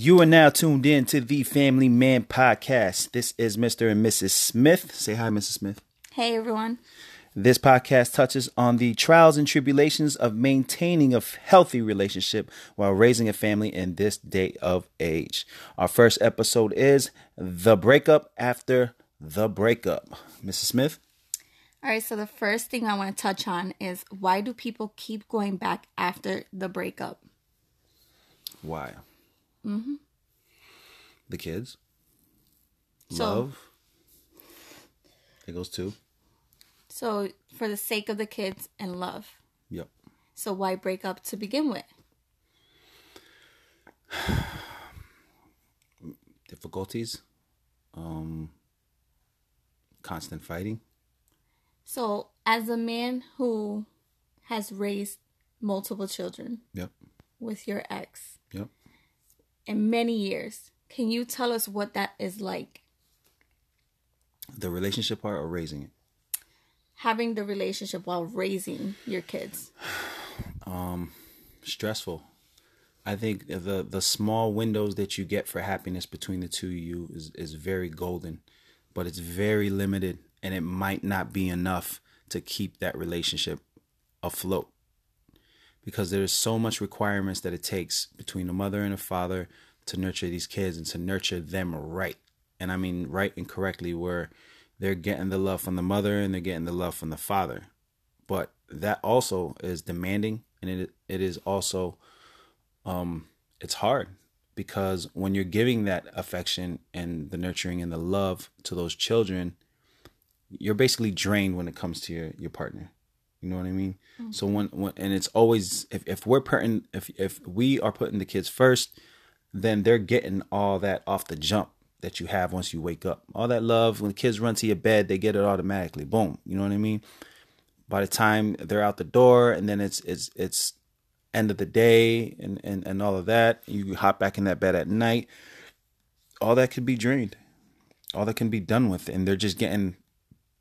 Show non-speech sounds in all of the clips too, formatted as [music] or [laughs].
You are now tuned in to the Family Man Podcast. This is Mr. and Mrs. Smith. Say hi, Mrs. Smith. Hey, everyone. This podcast touches on the trials and tribulations of maintaining a healthy relationship while raising a family in this day of age. Our first episode is The Breakup After the Breakup. Mrs. Smith? All right, so the first thing I want to touch on is why do people keep going back after the breakup? Why? Mm-hmm. The kids. So- Love. It goes to. So, for the sake of the kids and love. Yep. So, why break up to begin with? [sighs] Difficulties. Um. Constant fighting. So, as a man who has raised multiple children Yep. with your ex. In many years, can you tell us what that is like? The relationship part or raising it. Having the relationship while raising your kids. [sighs] Um, stressful. I think the the small windows that you get for happiness between the two of you is is very golden, but it's very limited and it might not be enough to keep that relationship afloat. Because there's so much requirements that it takes between the mother and the father to nurture these kids and to nurture them right. And I mean right and correctly where they're getting the love from the mother and they're getting the love from the father but that also is demanding and it it is also um it's hard because when you're giving that affection and the nurturing and the love to those children you're basically drained when it comes to your your partner you know what i mean? Mm. So when, when and it's always if, if we're putting if if we are putting the kids first then they're getting all that off the jump that you have once you wake up. All that love when the kids run to your bed they get it automatically. Boom. You know what i mean? By the time they're out the door and then it's it's it's end of the day and and, and all of that you hop back in that bed at night all that could be drained. All that can be done with and they're just getting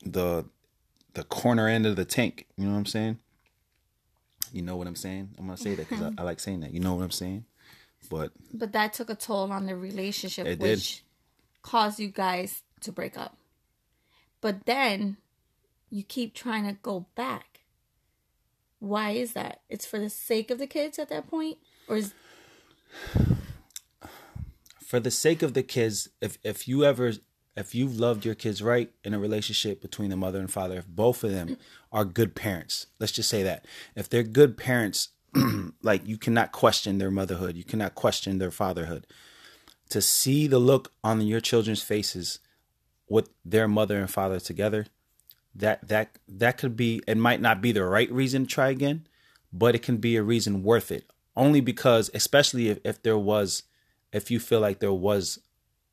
the the corner end of the tank you know what i'm saying you know what i'm saying i'm gonna say that because I, I like saying that you know what i'm saying but But that took a toll on the relationship, It did. which caused you guys to break up. But then you keep trying to go back. Why is that? It's for the sake of the kids at that point? Or is [sighs] for the sake of the kids, if if you ever if you've loved your kids right in a relationship between the mother and father, if both of them are good parents, let's just say that. If they're good parents, [clears throat] like you cannot question their motherhood, you cannot question their fatherhood. To see the look on your children's faces with their mother and father together, that that that could be it might not be the right reason to try again, but it can be a reason worth it. Only because especially if, if there was if you feel like there was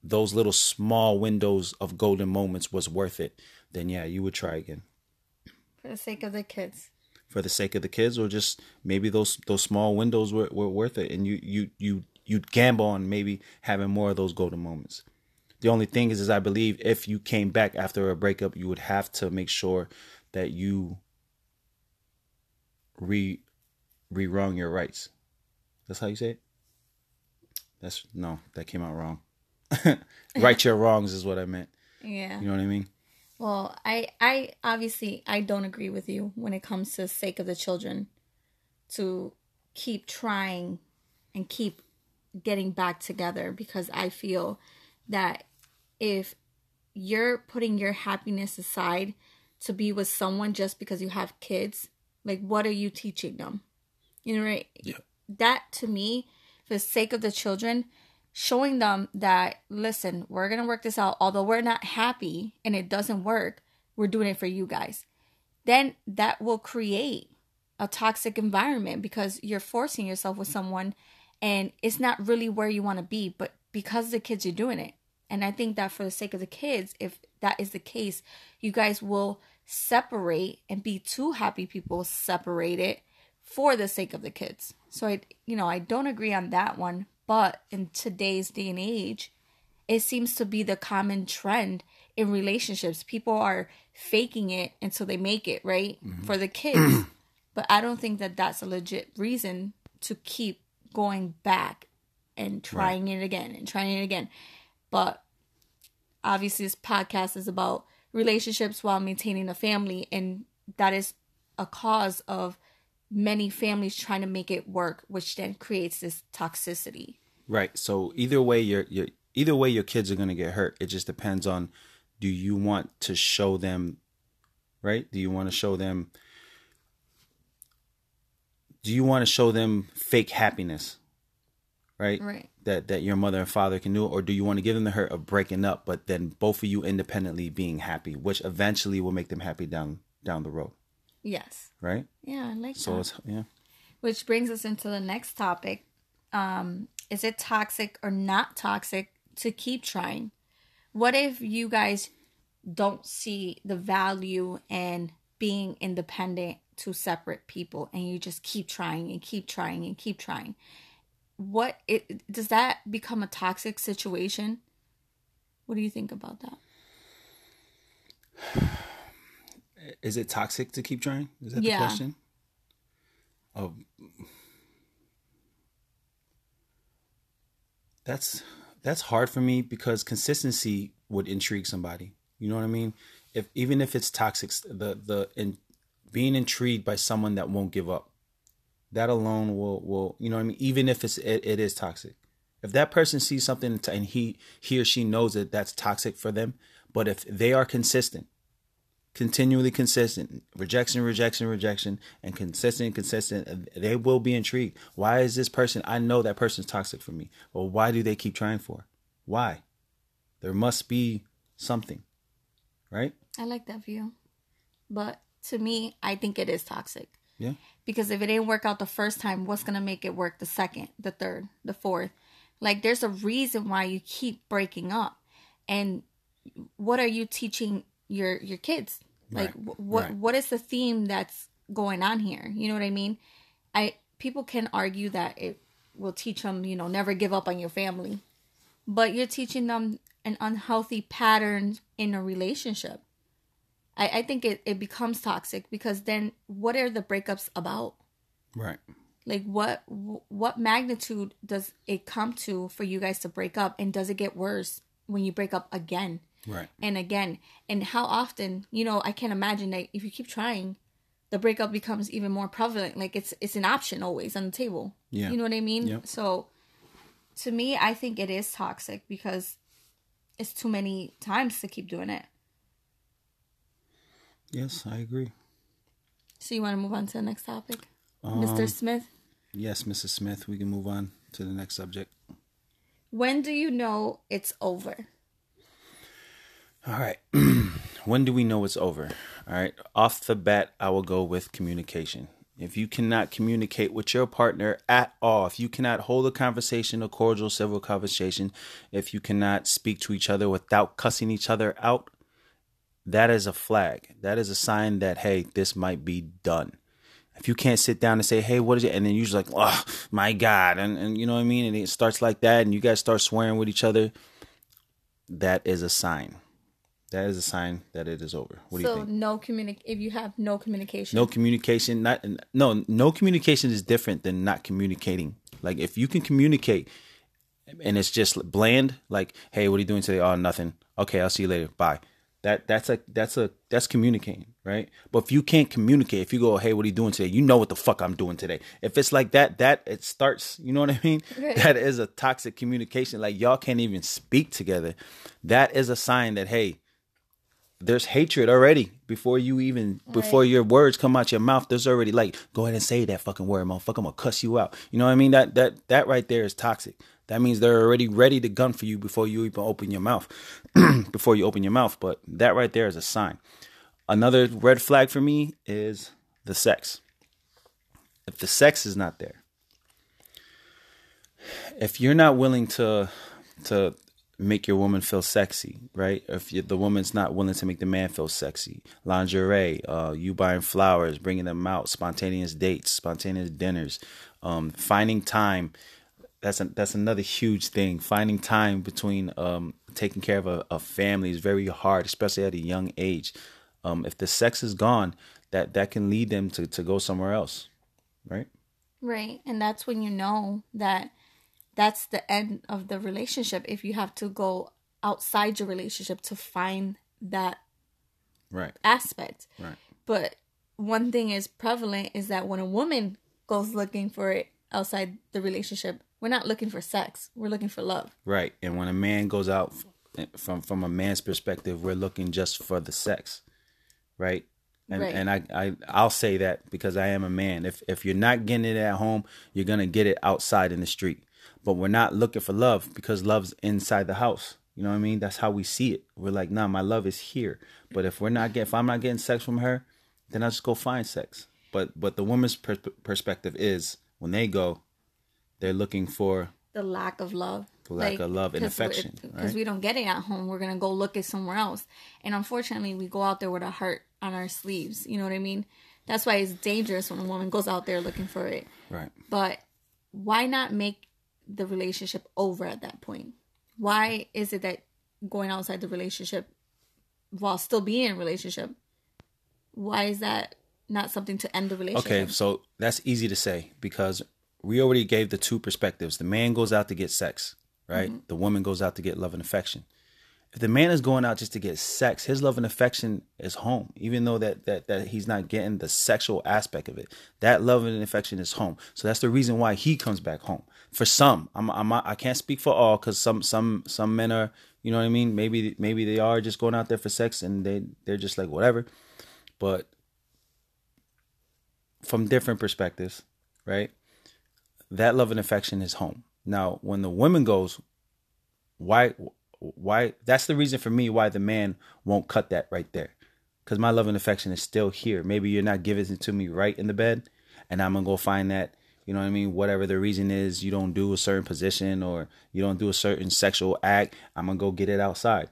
those little small windows of golden moments was worth it, then yeah, you would try again. for the sake of the kids? For the sake of the kids or just maybe those those small windows were, were worth it and you you you you'd gamble on maybe having more of those golden moments. The only thing is is I believe if you came back after a breakup, you would have to make sure that you re rewrong your rights. That's how you say it? That's no, that came out wrong. [laughs] right your wrongs is what I meant. Yeah. You know what I mean? Well, I I obviously I don't agree with you when it comes to the sake of the children to keep trying and keep getting back together because I feel that if you're putting your happiness aside to be with someone just because you have kids, like what are you teaching them? You know, right? Yeah. That to me, for the sake of the children, showing them that listen, we're gonna work this out. Although we're not happy and it doesn't work, we're doing it for you guys. Then that will create a toxic environment because you're forcing yourself with someone and it's not really where you want to be, but because the kids you're doing it. And I think that for the sake of the kids, if that is the case, you guys will separate and be two happy people separated for the sake of the kids. So I you know, I don't agree on that one, but in today's day and age, it seems to be the common trend in relationships. People are faking it until they make it, right? Mm-hmm. For the [clears throat] kids. but I don't think that that's a legit reason to keep going back and trying it again and trying it again. But obviously, this podcast is about relationships while maintaining a family, and that is a cause of many families trying to make it work, which then creates this toxicity. Right. So either way, your your either way, your kids are gonna get hurt. It just depends on do you want to show them, right? Do you want to show them? Do you want to show them fake happiness, right? Right. That that your mother and father can do, or do you want to give them the hurt of breaking up, but then both of you independently being happy, which eventually will make them happy down down the road, Yes. right? Yeah, I like So that. it's yeah. Which brings us into the next topic. Um, is it toxic or not toxic to keep trying? What if you guys don't see the value in being independent to separate people and you just keep trying and keep trying and keep trying? What it does that become a toxic situation? What do you think about that? Is it toxic to keep trying? Is that Yeah. the question? Oh, that's that's hard for me because consistency would intrigue somebody. You know what I mean? If even if it's toxic, the the in being intrigued by someone that won't give up, that alone will will you know what I mean? Even if it's it, it is toxic. If that person sees something and he he or she knows that that's toxic for them, but if they are consistent continually consistent rejection rejection rejection and consistent consistent they will be intrigued why is this person i know that person's toxic for me well why do they keep trying for why there must be something right I like that view. But to me, I think it is toxic. yeah Because if it didn't work out the first time, what's going to make it work the second, the third, the fourth? Like, there's a reason why you keep breaking up. And what are you teaching your your kids? Like, Right, what right. what is the theme that's going on here? You know what I mean? I people can argue that it will teach them, you know, never give up on your family, but you're teaching them an unhealthy pattern in a relationship. I, I think it, it becomes toxic because then what are the breakups about? right Like what what magnitude does it come to for you guys to break up and does it get worse when you break up again right and again? And how often, you know, I can't imagine that if you keep trying, the breakup becomes even more prevalent. Like it's it's an option always on the table. Yeah. You know what I mean? Yep. So to me, I think it is toxic because it's too many times to keep doing it. yes i agree So you want to move on to the next topic? Um, Mr. Smith, yes mrs smith we can move on to the next subject when do you know it's over? All right. [clears throat] when do we know it's over? All right. Off the bat, I will go with communication. If you cannot communicate with your partner at all, if you cannot hold a conversation, a cordial civil conversation, if you cannot speak to each other without cussing each other out, that is a flag. That is a sign that, hey, this might be done. If you can't sit down and say, hey, what is it? And then you're just like, oh, my God. And, and you know what I mean? And it starts like that, and you guys start swearing with each other, that is a sign. That is a sign that it is over. What do you so think? no communic if you have no communication. No communication, not no no communication is different than not communicating. Like if you can communicate and it's just bland, like, hey, what are you doing today? Oh, nothing. Okay, I'll see you later. Bye. That that's a that's a that's communicating, right? But if you can't communicate, if you go, hey, what are you doing today? You know what the fuck I'm doing today. If it's like that, that it starts, you know what I mean? Right. [laughs] That is a toxic communication. Like y'all can't even speak together. That is a sign that hey, there's hatred already before you even before your words come out your mouth. There's already like, go ahead and say that fucking word, motherfucker. I'm gonna cuss you out. You know what I mean? That that that right there is toxic. That means they're already ready to gun for you before you even open your mouth. [clears throat] before you open your mouth. But that right there is a sign. Another red flag for me is the sex. If the sex is not there, if you're not willing to to make your woman feel sexy, right? If you, the woman's not willing to make the man feel sexy, lingerie, uh, you buying flowers, bringing them out, spontaneous dates, spontaneous dinners, um, finding time. That's a, that's another huge thing. Finding time between um, taking care of a, a family is very hard, especially at a young age. Um, if the sex is gone, that that can lead them to, to go somewhere else, right? Right. And that's when you know that that's the end of the relationship if you have to go outside your relationship to find that Right. aspect. Right. But one thing is prevalent is that when a woman goes looking for it outside the relationship, we're not looking for sex. We're looking for love. Right. And when a man goes out eh, from from a man's perspective, we're looking just for the sex. Right? And Right. and I, I I'll say that because I am a man. If if you're not getting it at home, you're gonna get it outside in the street. But we're not looking for love because love's inside the house. You know what I mean? That's how we see it. We're like, nah, my love is here. But if we're not getting, if I'm not getting sex from her, then I just go find sex. But but the woman's per- perspective is when they go, they're looking for The lack of love. The lack of love and affection, Because right? we don't get it at home. We're going to go look at somewhere else. And unfortunately, we go out there with a heart on our sleeves. You know what I mean? That's why it's dangerous when a woman goes out there looking for it. right. But why not make the relationship over at that point? Why is it that going outside the relationship while still being in a relationship, why is that not something to end the relationship? Okay, so that's easy to say because we already gave the two perspectives. The man goes out to get sex, right? Mm-hmm. The woman goes out to get love and affection. If the man is going out just to get sex, his love and affection is home. Even though that that that he's not getting the sexual aspect of it, that love and affection is home. So that's the reason why he comes back home. For some, I'm I'm I can't speak for all because some some some men are, you know what I mean. Maybe maybe they are just going out there for sex and they they're just like whatever. But from different perspectives, right? That love and affection is home. Now, when the woman goes, why, why? That's the reason for me why the man won't cut that right there, because my love and affection is still here. Maybe you're not giving it to me right in the bed, and I'm gonna go find that. You know what I mean? Whatever the reason is, you don't do a certain position or you don't do a certain sexual act. I'm gonna go get it outside.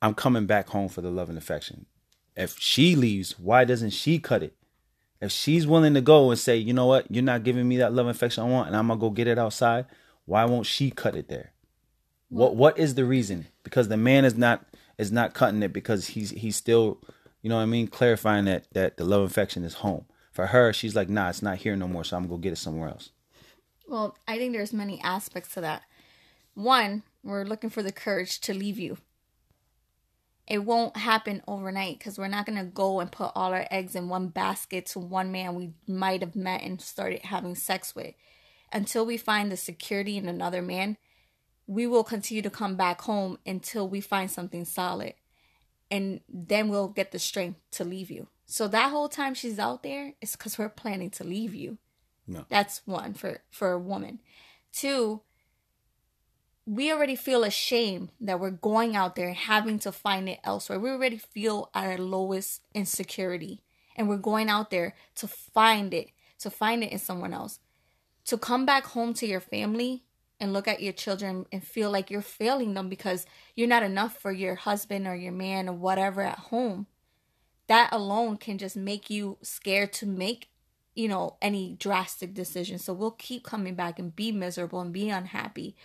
I'm coming back home for the love and affection. If she leaves, why doesn't she cut it? If she's willing to go and say, you know what, you're not giving me that love and affection I want, and I'm gonna go get it outside, why won't she cut it there? What what is the reason? Because the man is not is not cutting it because he's he's still, you know what I mean, clarifying that that the love and affection is home. For her, she's like, nah, it's not here no more, so I'm gonna go get it somewhere else. Well, I think there's many aspects to that. One, we're looking for the courage to leave you. It won't happen overnight because we're not to go and put all our eggs in one basket to one man we might have met and started having sex with. Until we find the security in another man, we will continue to come back home until we find something solid. And then we'll get the strength to leave you. So that whole time she's out there is because we're planning to leave you. No. That's one for for a woman. Two, we already feel ashamed that we're going out there having to find it elsewhere. We already feel at our lowest insecurity and we're going out there to find it, to find it in someone else. To come back home to your family and look at your children and feel like you're failing them because you're not enough for your husband or your man or whatever at home. That alone can just make you scared to make you know, any drastic decision. So we'll keep coming back and be miserable and be unhappy.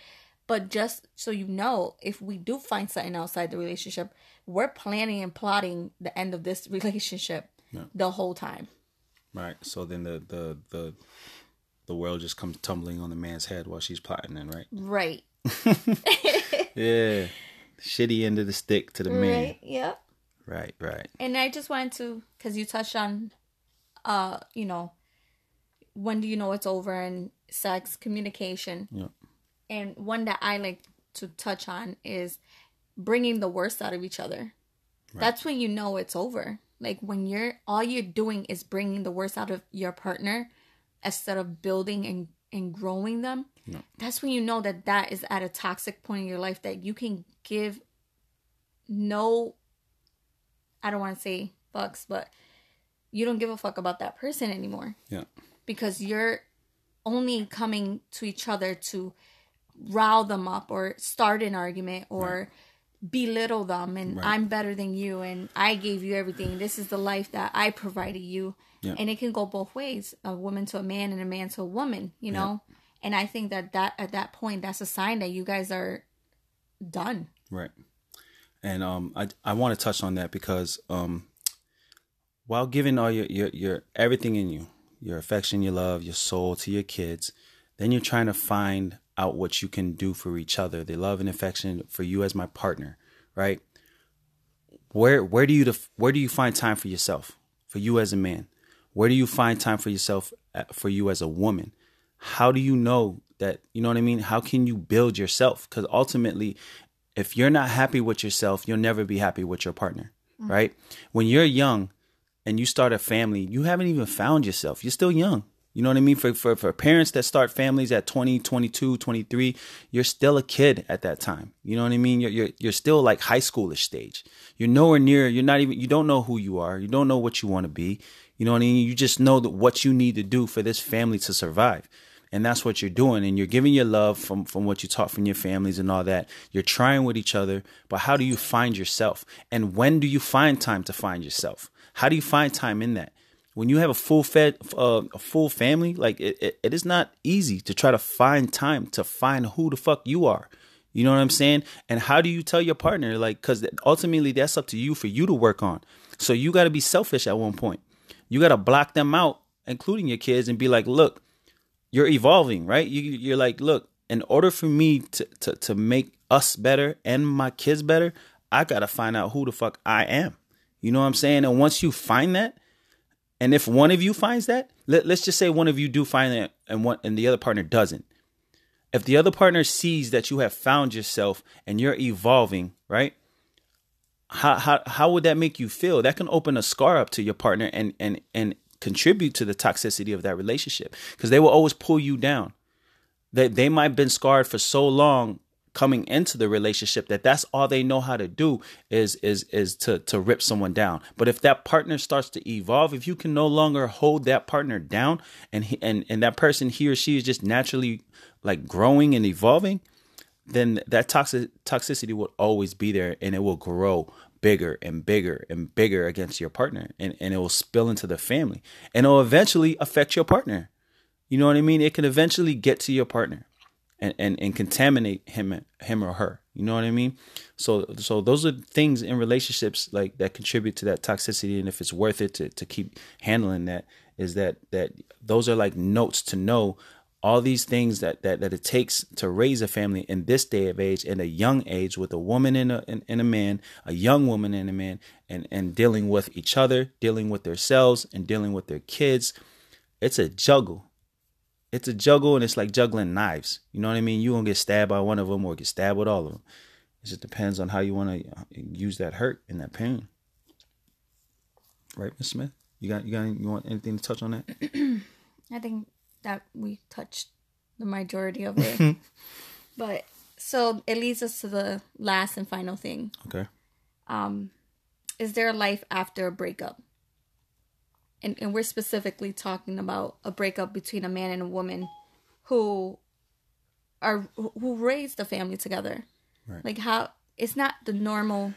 But just so you know, if we do find something outside the relationship, we're planning and plotting the end of this [laughs] relationship the whole time. Right. So then the the the the world just comes tumbling on the man's head while she's plotting then, right? Right. [laughs] Yeah. Shitty end of the stick to the man. Yep. Right, right. And I just wanted to, because you touched on, uh, you know, when do you know it's over and sex communication. Yeah. And one that I like to touch on is bringing the worst out of each other. Right. That's when you know it's over. Like when you're all you're doing is bringing the worst out of your partner instead of building and and growing them. No. That's when you know that that is at a toxic point in your life that you can give no I don't want to say fucks, but you don't give a fuck about that person anymore Yeah. because you're only coming to each other to rile them up or start an argument or belittle them and Right. I'm better than you and I gave you everything. This is the life that I provided you. Yeah. And it can go both ways, a woman to a man and a man to a woman, you know? And I think that that at that point that's a sign that you guys are done. Right. And um I I want to touch on that because um while giving all your, your your everything in you, your affection, your love, your soul to your kids, then you're trying to find out what you can do for each other, the love and affection for you as my partner, right? Where where do you where do you find time for yourself, for you as a man? Where do you find time for yourself uh, for you as a woman? How do you know that you know what I mean? How can you build yourself? Because ultimately, if you're not happy with yourself, you'll never be happy with your partner, mm-hmm. right? When you're young and you start a family, you haven't even found yourself. You're still young. You know what I mean? For, for, for parents that start families at 20, 22, 23, you're still a kid at that time. You know what I mean? You're, you're, you're still like high schoolish stage. You're nowhere near, you're not even, you don't know who you are. You don't know what you want to be. You know what I mean? You just know that what you need to do for this family to survive. And that's what you're doing. And you're giving your love from, from what you taught from your families and all that. You're trying with each other, but how do you find yourself? And when do you find time to find yourself? How do you find time in that? when you have a full fed uh, a full family like it, it, it is not easy to try to find time to find who the fuck you are you know what i'm saying and how do you tell your partner like because ultimately that's up to you for you to work on so you got to be selfish at one point you got to block them out including your kids and be like look you're evolving right you, you're like look in order for me to, to, to make us better and my kids better i got to find out who the fuck i am you know what i'm saying and once you find that and if one of you finds that, let, let's just say one of you do find that and one and the other partner doesn't. If the other partner sees that you have found yourself and you're evolving, right? How how how would that make you feel? That can open a scar up to your partner and and and contribute to the toxicity of that relationship because they will always pull you down. They they might have been scarred for so long coming into the relationship that that's all they know how to do is is is to to rip someone down but if that partner starts to evolve if you can no longer hold that partner down and he, and and that person he or she is just naturally like growing and evolving then that toxic toxicity will always be there and it will grow bigger and bigger and bigger against your partner and, and it will spill into the family and it'll eventually affect your partner you know what i mean it can eventually get to your partner and, and, and contaminate him him or her. You know what I mean? So so those are things in relationships like that contribute to that toxicity and if it's worth it to, to keep handling that is that that those are like notes to know all these things that, that that it takes to raise a family in this day of age in a young age with a woman and a and, a man a young woman and a man and and dealing with each other dealing with themselves and dealing with their kids it's a juggle it's a juggle and it's like juggling knives. You know what I mean? You gonna get stabbed by one of them or get stabbed with all of them. It just depends on how you want to uh, use that hurt and that pain. Right, Miss Smith? You got you got you want anything to touch on that? [clears throat] I think that we touched the majority of it. but so it leads us to the last and final thing. Okay. Um, is there a life after a breakup? and, and we're specifically talking about a breakup between a man and a woman who are who raised a family together. Right. Like how it's not the normal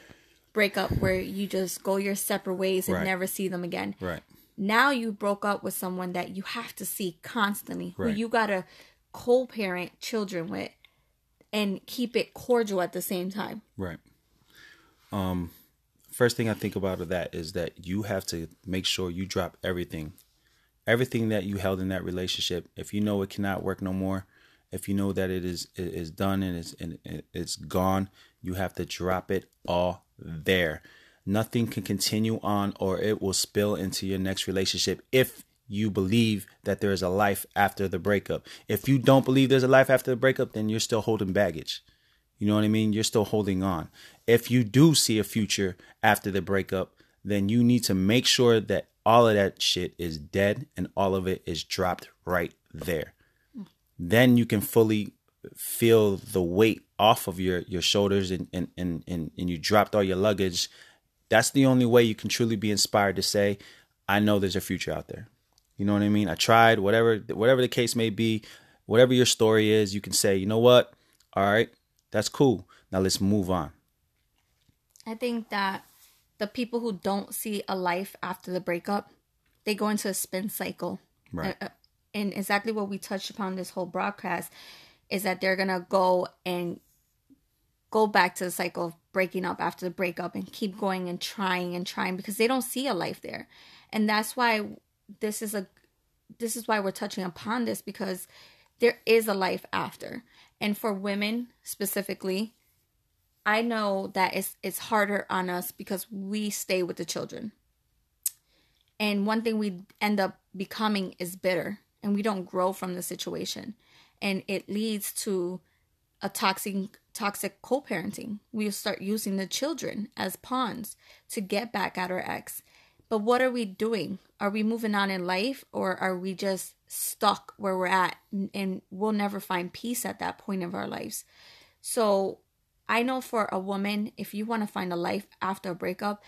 breakup where you just go your separate ways and right. never see them again. Right. Now you broke up with someone that you have to see constantly, right. who you gotta co-parent children with and keep it cordial at the same time. Right. Um first thing I think about of that is that you have to make sure you drop everything, everything that you held in that relationship. If you know it cannot work no more, if you know that it is it is done and it's and it's gone, you have to drop it all there. Nothing can continue on, or it will spill into your next relationship if you believe that there is a life after the breakup. If you don't believe there's a life after the breakup, then you're still holding baggage. You know what I mean? You're still holding on if you do see a future after the breakup, then you need to make sure that all of that shit is dead and all of it is dropped right there. Then you can fully feel the weight off of your your shoulders and and and and, and you dropped all your luggage. That's the only way you can truly be inspired to say, I know there's a future out there. You know what I mean? I tried, whatever whatever the case may be, whatever your story is, you can say, you know what? All right, that's cool. Now let's move on. I think that the people who don't see a life after the breakup, they go into a spin cycle. Right. Uh, uh, and exactly what we touched upon this whole broadcast is that they're gonna go and go back to the cycle of breaking up after the breakup and keep going and trying and trying because they don't see a life there. And that's why this is a this is why we're touching upon this because there is a life after. And for women specifically, I know that it's it's harder on us because we stay with the children. And one thing we end up becoming is bitter and we don't grow from the situation. And it leads to a toxic toxic co-parenting. We start using the children as pawns to get back at our ex. But what are we doing? Are we moving on in life or are we just stuck where we're at and we'll never find peace at that point of our lives? So I know for a woman, if you want to find a life after a breakup,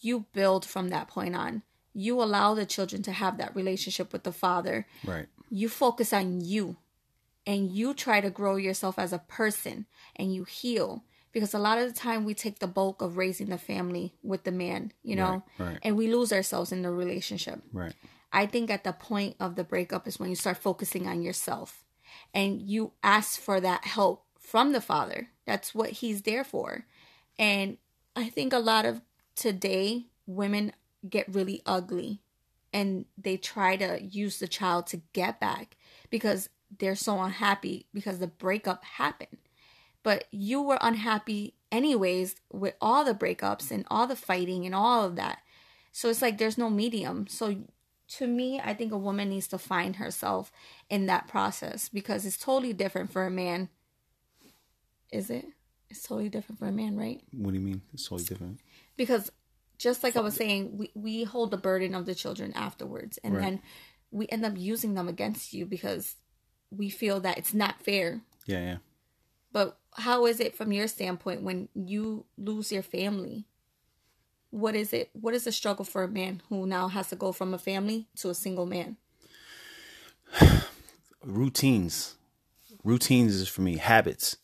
you build from that point on. You allow the children to have that relationship with the father. Right. You focus on you and you try to grow yourself as a person and you heal because a lot of the time we take the bulk of raising the family with the man, you know, Right, right. and we lose ourselves in the relationship. Right. I think at the point of the breakup is when you start focusing on yourself and you ask for that help from the father. That's what he's there for. And I think a lot of today women get really ugly and they try to use the child to get back because they're so unhappy because the breakup happened. But you were unhappy anyways with all the breakups and all the fighting and all of that. So it's like there's no medium. So to me, I think a woman needs to find herself in that process because it's totally different for a man. Is it? It's totally different for a man, right? What do you mean? It's totally different. Because just like I was saying, we, we hold the burden of the children afterwards and Right. then we end up using them against you because we feel that it's not fair. Yeah, yeah. But how is it from your standpoint when you lose your family? What is it? What is the struggle for a man who now has to go from a family to a single man? [sighs] routines routines is for me habits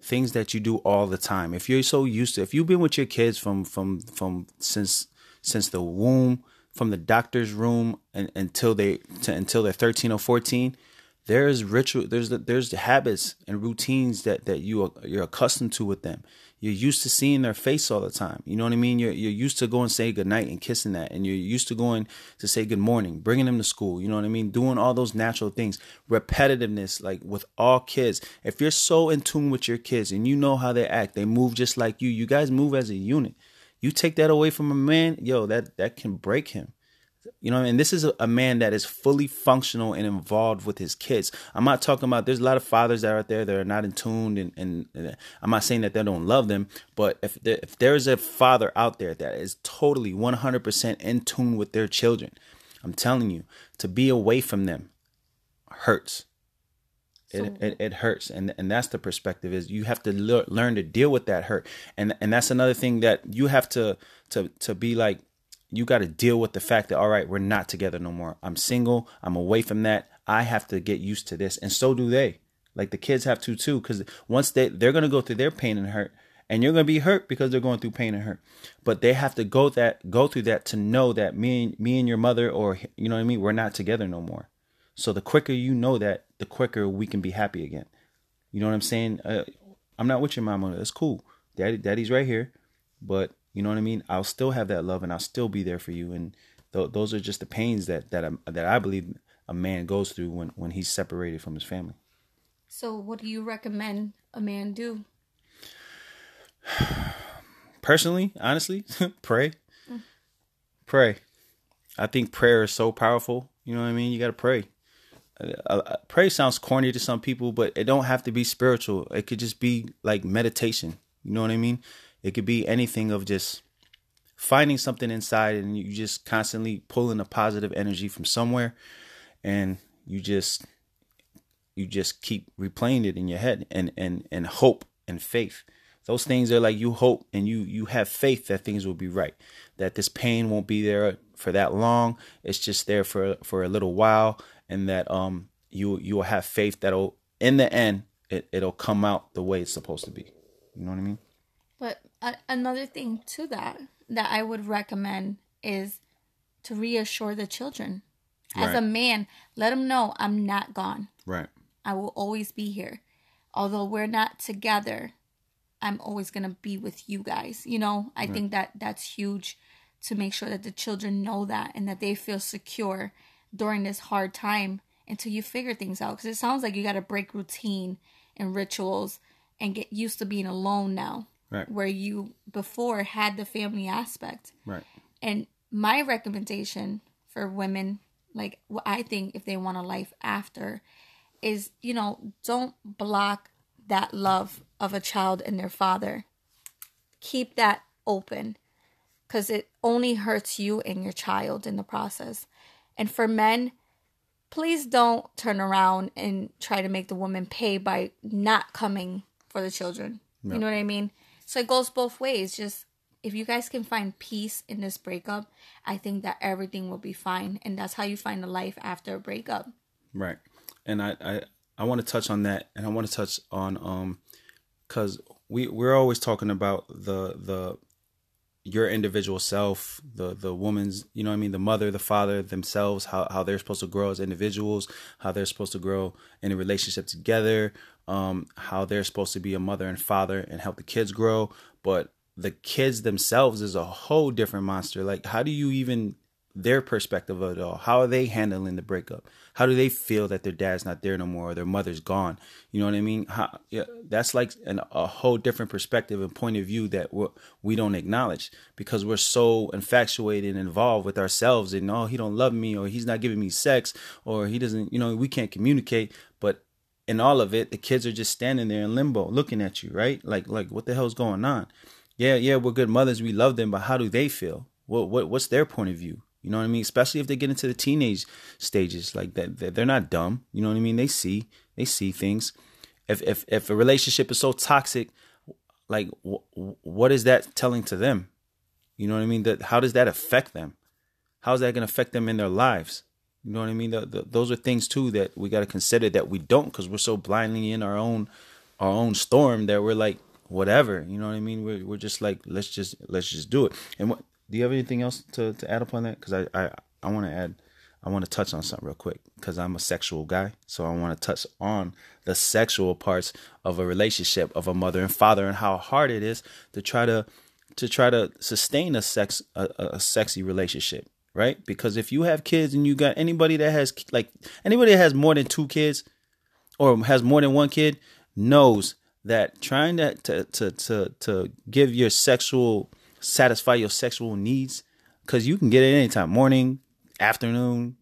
things that you do all the time if you're so used to if you've been with your kids from from from since since the womb from the doctor's room and, until they to, until they're 13 or 14 there's ritual there's the, there's the habits and routines that that you are you're accustomed to with them. You're used to seeing their face all the time. You know what i mean? You're, you're used to going say good night and kissing that and you're used to going to say good morning bringing them to school you know what i mean? Doing all those natural things repetitiveness like with all kids. If you're so in tune with your kids and you know how they act they move just like you you guys move as a unit. You take that away from a man yo that that can break him you know, I and mean? this is a, a man that is fully functional and involved with his kids. I'm not talking about. There's a lot of fathers that are out there that are not in tune, and, and, and I'm not saying that they don't love them, but if there, if there's a father out there that is totally 100% in tune with their children, I'm telling you, to be away from them hurts. It, it, it hurts and and that's the perspective is you have to lear- learn to deal with that hurt and and that's another thing that you have to to to be like you got to deal with the fact that all right we're not together no more. I'm single i'm away from that. I have to get used to this and so do they. Like the kids have to too because once they they're going to go through their pain and hurt and you're going to be hurt because they're going through pain and hurt. But they have to go that go through that to know that me and me and your mother or you know what i mean we're not together no more. So the quicker you know that the quicker we can be happy again. You know what i'm saying? Uh, i'm not with your mama that's cool. Daddy daddy's right here but you know what I mean. I'll still have that love, and I'll still be there for you. And th- those are just the pains that that I, that I believe a man goes through when when he's separated from his family. So, what do you recommend a man do? [sighs] Personally, honestly, [laughs] pray, pray. I think prayer is so powerful. You know what I mean. You got to pray. Uh, uh, pray sounds corny to some people, but it don't have to be spiritual. It could just be like meditation. You know what I mean? It could be anything of just finding something inside and you just constantly pulling a positive energy from somewhere and you just you just keep replaying it in your head and and and hope and faith. Those things are like you hope and you you have faith that things will be right that this pain won't be there for that long. It's just there for for a little while and that um you you will have faith that'll in the end it, it'll come out the way it's supposed to be. You know what i mean? But a another thing to that that I would recommend is to reassure the children. As a man, let them know I'm not gone. right I will always be here. Although we're not together, I'm always going to be with you guys. You know, I think that that's huge to make sure that the children know that and that they feel secure during this hard time until you figure things out. Because it sounds like you got to break routine and rituals and get used to being alone now. Right. Where you before had the family aspect. Right. And my recommendation for women, like what I think if they want a life after, is, you know, don't block that love of a child and their father. Keep that open because it only hurts you and your child in the process. And for men, please don't turn around and try to make the woman pay by not coming for the children. You know what I mean? So it goes both ways. Just if you guys can find peace in this breakup, I think that everything will be fine. And that's how you find a life after a breakup. Right. And I I, I want to touch on that and I want to touch on um cuz we we're always talking about the the your individual self, the the woman's, you know what I mean, the mother, the father themselves, how how they're supposed to grow as individuals, how they're supposed to grow in a relationship together, um, how they're supposed to be a mother and father and help the kids grow. But the kids themselves is a whole different monster. Like, how do you even their perspective of it all? How are they handling the breakup? How do they feel that their dad's not there no more or their mother's gone? You know what I mean? How, yeah, that's like an, a whole different perspective and point of view that we're, we don't acknowledge because we're so infatuated and involved with ourselves and oh he don't love me or he's not giving me sex or he doesn't you know we can't communicate. But in all of it, the kids are just standing there in limbo looking at you, right? Like like what the hell's going on? Yeah, yeah, we're good mothers, we love them, but how do they feel? What what what's their point of view? You know what I mean? Especially if they get into the teenage stages, like that, they're not dumb. You know what I mean? They see, they see things. If if if a relationship is so toxic, like what is that telling to them? You know what I mean? That how does that affect them? How is that going to affect them in their lives? You know what I mean? The, the, those are things too that we got to consider that we don't because we're so blindly in our own our own storm that we're like whatever. You know what I mean? We're we're just like let's just let's just do it. And what do you have anything else to, to add upon that? Because I, I, I want to add, I want to touch on something real quick because I'm a sexual guy. So I want to touch on the sexual parts of a relationship of a mother and father and how hard it is to try to to try to sustain a sex a, a sexy relationship, right? Because if you have kids and you got anybody that has like anybody that has more than two kids or has more than one kid knows that trying to to to to, to give your sexual satisfy your sexual needs because you can get it anytime morning, afternoon,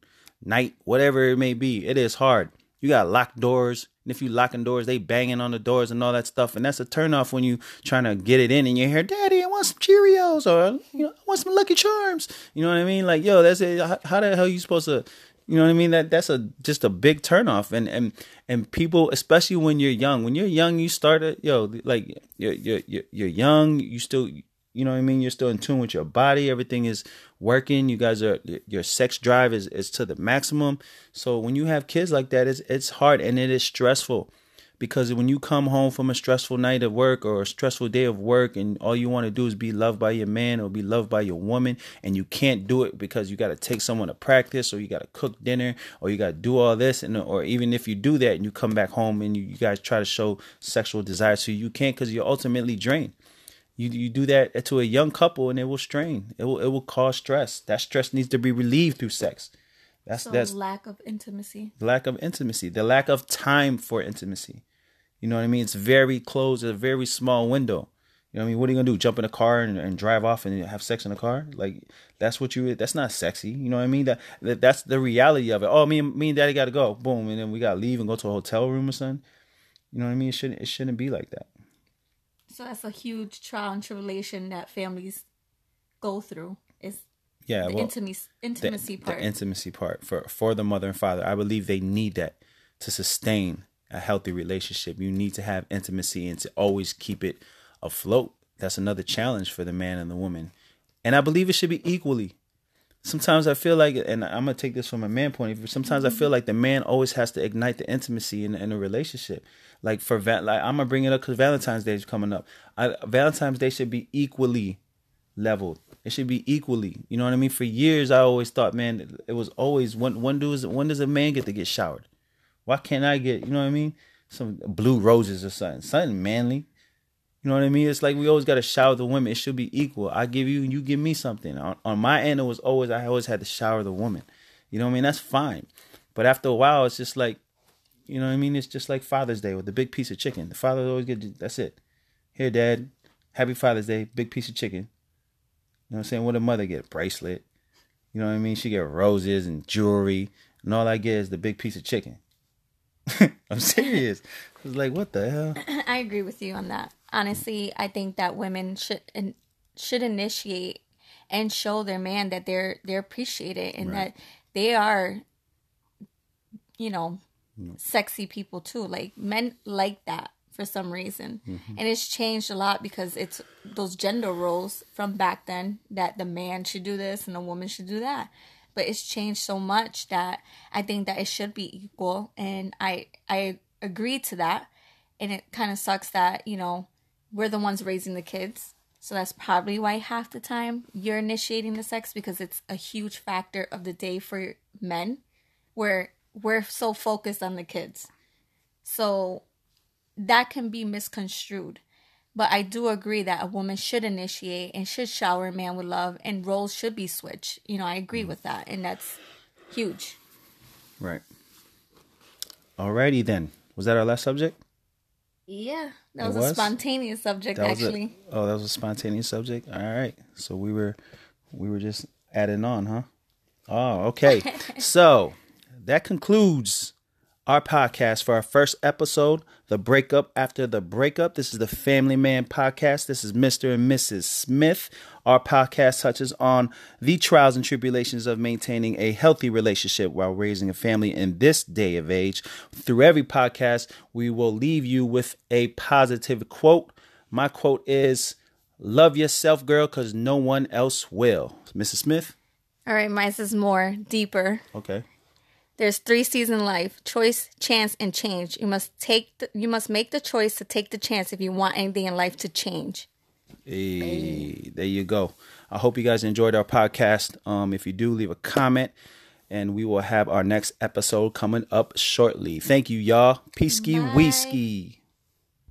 night, whatever it may be. It is hard. You got locked doors. And if you locking doors, they banging on the doors and all that stuff. And that's a turnoff when you trying to get it in and you hear, Daddy, I want some Cheerios or you know, I want some Lucky Charms. You know what I mean? Like, yo, that's it. How the hell you supposed to you know what I mean? That that's a just a big turnoff. And and and people, especially when you're young, when you're young, you start to yo, like you're you're you're young, you still you know what I mean? You're still in tune with your body. Everything is working. You guys are your sex drive is, is to the maximum. So when you have kids like that, it's it's hard and it is stressful. Because when you come home from a stressful night of work or a stressful day of work and all you want to do is be loved by your man or be loved by your woman and you can't do it because you got to take someone to practice or you got to cook dinner or you got to do all this and or even if you do that and you come back home and you, you guys try to show sexual desire so you can't because you're ultimately drained you you do that to a young couple and it will strain. It will it will cause stress. That stress needs to be relieved through sex. That's so that's lack of intimacy. Lack of intimacy. The lack of time for intimacy. You know what I mean? It's very close, a very small window. You know what I mean? What are you gonna do? Jump in a car and, and drive off and have sex in a car? Like that's what you. That's not sexy. You know what I mean? That, that that's the reality of it. Oh, me and me and daddy got to go. Boom, and then we got to leave and go to a hotel room or something. You know what I mean? It shouldn't. It shouldn't be like that. So that's a huge trial and tribulation that families go through. Is yeah, the well, intimacy intimacy the, part. The intimacy part for for the mother and father. I believe they need that to sustain a healthy relationship. You need to have intimacy and to always keep it afloat. That's another challenge for the man and the woman. And I believe it should be equally. Sometimes I feel like, and I'm gonna take this from a man point of view. Sometimes mm-hmm. I feel like the man always has to ignite the intimacy in, in a relationship. Like for like I'm gonna bring it up because Valentine's Day is coming up. I, Valentine's Day should be equally leveled. It should be equally. You know what I mean? For years, I always thought, man, it was always when when does when does a man get to get showered? Why can't I get? You know what I mean? Some blue roses or something, something manly. You know what I mean? It's like we always got to shower the women. It should be equal. I give you and you give me something. On, on my end, it was always I always had to shower the woman. You know what I mean? That's fine. But after a while, it's just like, you know what I mean? It's just like Father's Day with the big piece of chicken. The father always get that's it. Here, Dad, Happy Father's Day, big piece of chicken. You know what I'm saying? What a mother get? A Bracelet. You know what I mean? She get roses and jewelry, and all I get is the big piece of chicken. [laughs] I'm serious. It's like what the hell? [clears throat] I agree with you on that. Honestly, I think that women should in, should initiate and show their man that they're they're appreciated and Right. that they are, you know, sexy people too. Like men like that for some reason, mm-hmm. and it's changed a lot because it's those gender roles from back then that the man should do this and the woman should do that. But it's changed so much that I think that it should be equal, and I I agree to that. And it kind of sucks that you know we're the ones raising the kids. So that's probably why half the time you're initiating the sex because it's a huge factor of the day for men where we're so focused on the kids. So that can be misconstrued. But I do agree that a woman should initiate and should shower a man with love and roles should be switched. You know, I agree with that and that's huge. Right. Alrighty then. Was that our last subject? Yeah. That was, was? a spontaneous subject That actually. it. Oh, that was a spontaneous subject. All right. So we were we were just adding on, huh? Oh, okay. [laughs] so that concludes our podcast for our first episode, The Breakup After the Breakup. This is the Family Man podcast. This is Mr. and Mrs. Smith. Our podcast touches on the trials and tribulations of maintaining a healthy relationship while raising a family in this day of age. Through every podcast, we will leave you with a positive quote. My quote is Love yourself, girl, because no one else will. Mrs. Smith? All right, mine is more deeper. Okay. There's three C's in life: choice, chance, and change. You must take. The, you must make the choice to take the chance if you want anything in life to change. Hey, there you go. I hope you guys enjoyed our podcast. Um, if you do, leave a comment, and we will have our next episode coming up shortly. Thank you, y'all. Peace, Bye. whiskey.